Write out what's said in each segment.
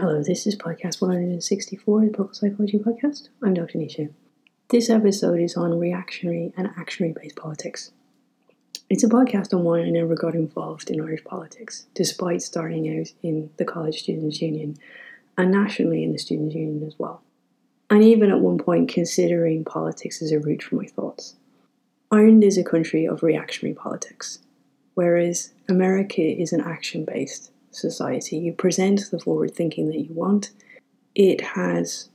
Hello, this is podcast 164, the Purple Psychology Podcast. I'm Dr. Nisha. This episode is on reactionary and actionary based politics. It's a podcast on why I never got involved in Irish politics, despite starting out in the College Students' Union and nationally in the Students' Union as well. And even at one point considering politics as a route for my thoughts. Ireland is a country of reactionary politics, whereas America is an action based society. You present the forward thinking that you want, it has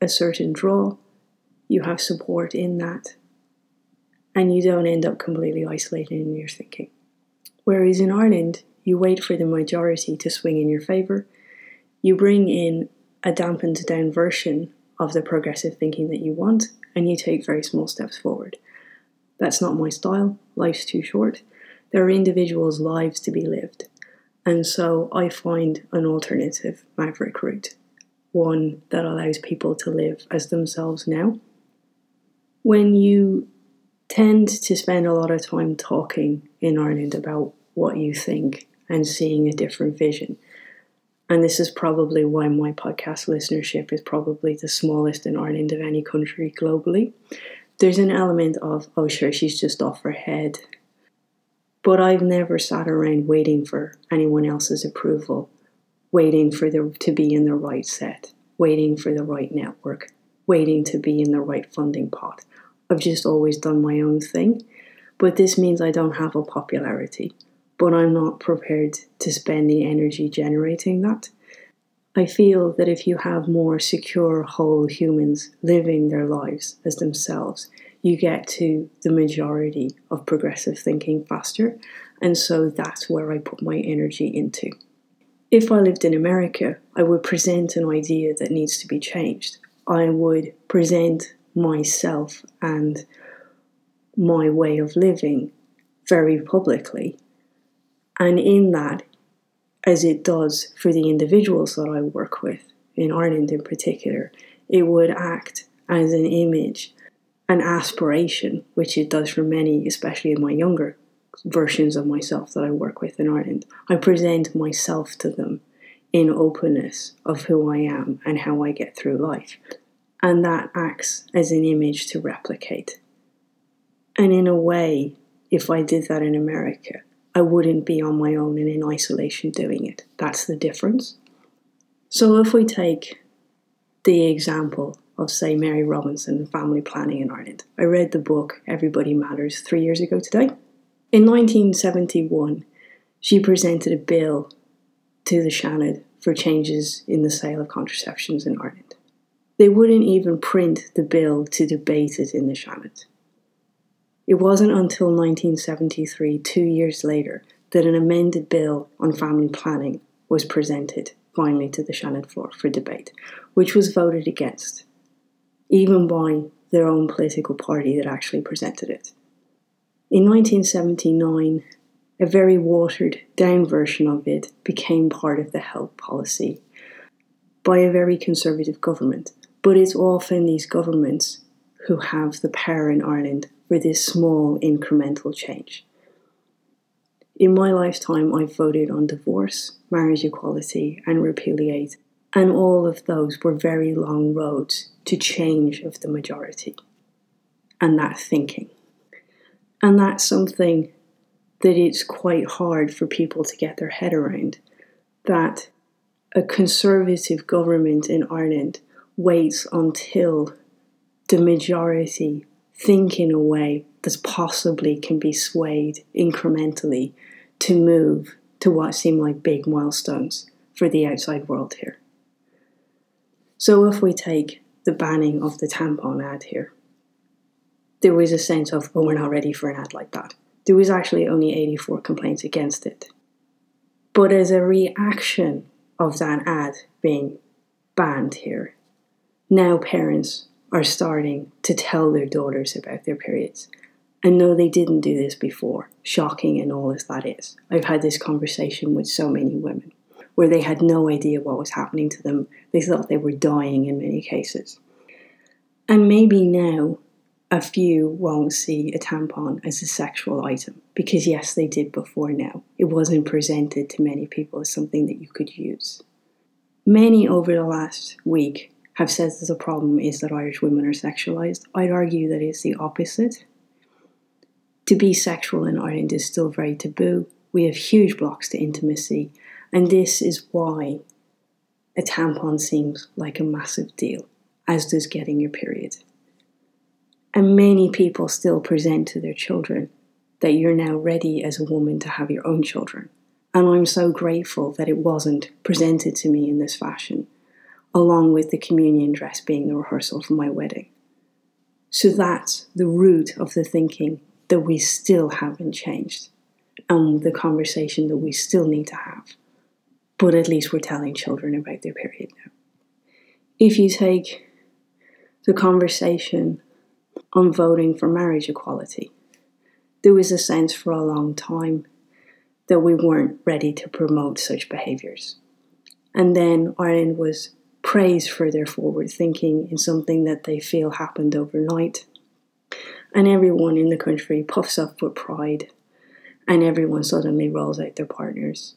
a certain draw, you have support in that, and you don't end up completely isolated in your thinking. Whereas in Ireland, you wait for the majority to swing in your favour, you bring in a dampened down version of the progressive thinking that you want, and you take very small steps forward. That's not my style, life's too short. There are individuals' lives to be lived. And so I find an alternative maverick route, one that allows people to live as themselves now. When you tend to spend a lot of time talking in Ireland about what you think and seeing a different vision, and this is probably why my podcast listenership is probably the smallest in Ireland of any country globally. There's an element of, oh, sure, she's just off her head but I've never sat around waiting for anyone else's approval, waiting for them to be in the right set, waiting for the right network, waiting to be in the right funding pot. I've just always done my own thing. But this means I don't have a popularity, but I'm not prepared to spend the energy generating that. I feel that if you have more secure, whole humans living their lives as themselves, you get to the majority of progressive thinking faster. And so that's where I put my energy into. If I lived in America, I would present an idea that needs to be changed. I would present myself and my way of living very publicly. And in that, as it does for the individuals that I work with, in Ireland in particular, it would act as an image an aspiration, which it does for many, especially in my younger versions of myself that I work with in Ireland. I present myself to them in openness of who I am and how I get through life. And that acts as an image to replicate. And in a way, if I did that in America, I wouldn't be on my own and in isolation doing it. That's the difference. So if we take the example of, say, Mary Robinson family planning in Ireland. I read the book Everybody Matters three years ago today. In 1971, she presented a bill to the Seanad for changes in the sale of contraceptions in Ireland. They wouldn't even print the bill to debate it in the Seanad. It wasn't until 1973, two years later, that an amended bill on family planning was presented finally to the Seanad floor for debate, which was voted against even by their own political party that actually presented it. In 1979, a very watered down version of it became part of the health policy by a very conservative government. But it's often these governments who have the power in Ireland for this small incremental change. In my lifetime, I've voted on divorce, marriage equality, and repudiate and all of those were very long roads to change of the majority and that thinking. And that's something that it's quite hard for people to get their head around that a conservative government in Ireland waits until the majority think in a way that possibly can be swayed incrementally to move to what seem like big milestones for the outside world here. So if we take the banning of the tampon ad here, there was a sense of, oh, we're not ready for an ad like that. There was actually only 84 complaints against it. But as a reaction of that ad being banned here, now parents are starting to tell their daughters about their periods. And no, they didn't do this before, shocking and all as that is. I've had this conversation with so many women where they had no idea what was happening to them. They thought they were dying in many cases. And maybe now a few won't see a tampon as a sexual item because, yes, they did before now. It wasn't presented to many people as something that you could use. Many over the last week have said that the problem is that Irish women are sexualized. I'd argue that it's the opposite. To be sexual in Ireland is still very taboo. We have huge blocks to intimacy, and this is why a tampon seems like a massive deal, as does getting your period. And many people still present to their children that you're now ready as a woman to have your own children. And I'm so grateful that it wasn't presented to me in this fashion, along with the communion dress being the rehearsal for my wedding. So that's the root of the thinking that we still haven't changed, and the conversation that we still need to have. But at least we're telling children about their period now. If you take the conversation on voting for marriage equality, there was a sense for a long time that we weren't ready to promote such behaviours. And then Ireland was praised for their forward thinking in something that they feel happened overnight. And everyone in the country puffs up with pride, and everyone suddenly rolls out their partners.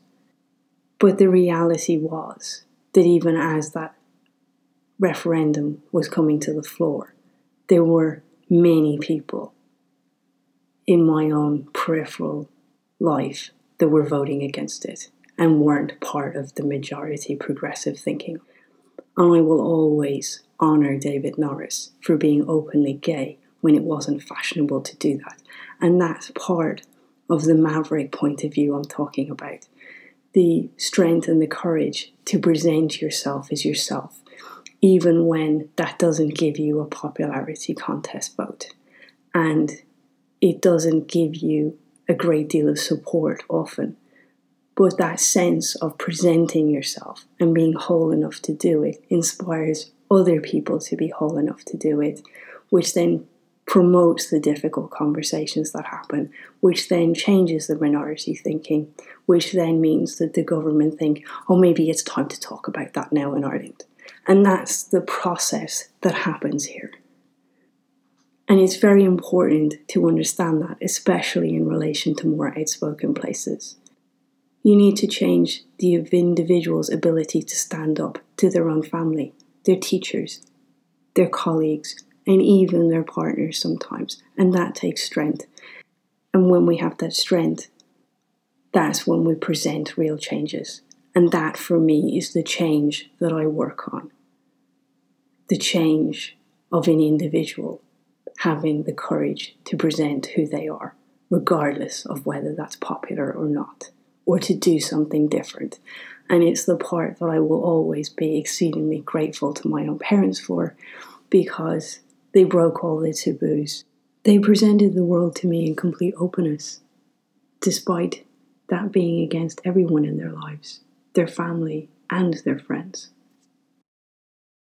But the reality was that even as that referendum was coming to the floor, there were many people in my own peripheral life that were voting against it and weren't part of the majority progressive thinking. And I will always honour David Norris for being openly gay when it wasn't fashionable to do that. And that's part of the maverick point of view I'm talking about. The strength and the courage to present yourself as yourself, even when that doesn't give you a popularity contest vote. And it doesn't give you a great deal of support often. But that sense of presenting yourself and being whole enough to do it inspires other people to be whole enough to do it, which then promotes the difficult conversations that happen, which then changes the minority thinking, which then means that the government think, oh, maybe it's time to talk about that now in Ireland. And that's the process that happens here. And it's very important to understand that, especially in relation to more outspoken places. You need to change the individual's ability to stand up to their own family, their teachers, their colleagues, and even their partners sometimes. And that takes strength. And when we have that strength, that's when we present real changes. And that for me is the change that I work on. The change of an individual having the courage to present who they are, regardless of whether that's popular or not, or to do something different. And it's the part that I will always be exceedingly grateful to my own parents for because they broke all the taboos. They presented the world to me in complete openness, despite that being against everyone in their lives, their family, and their friends.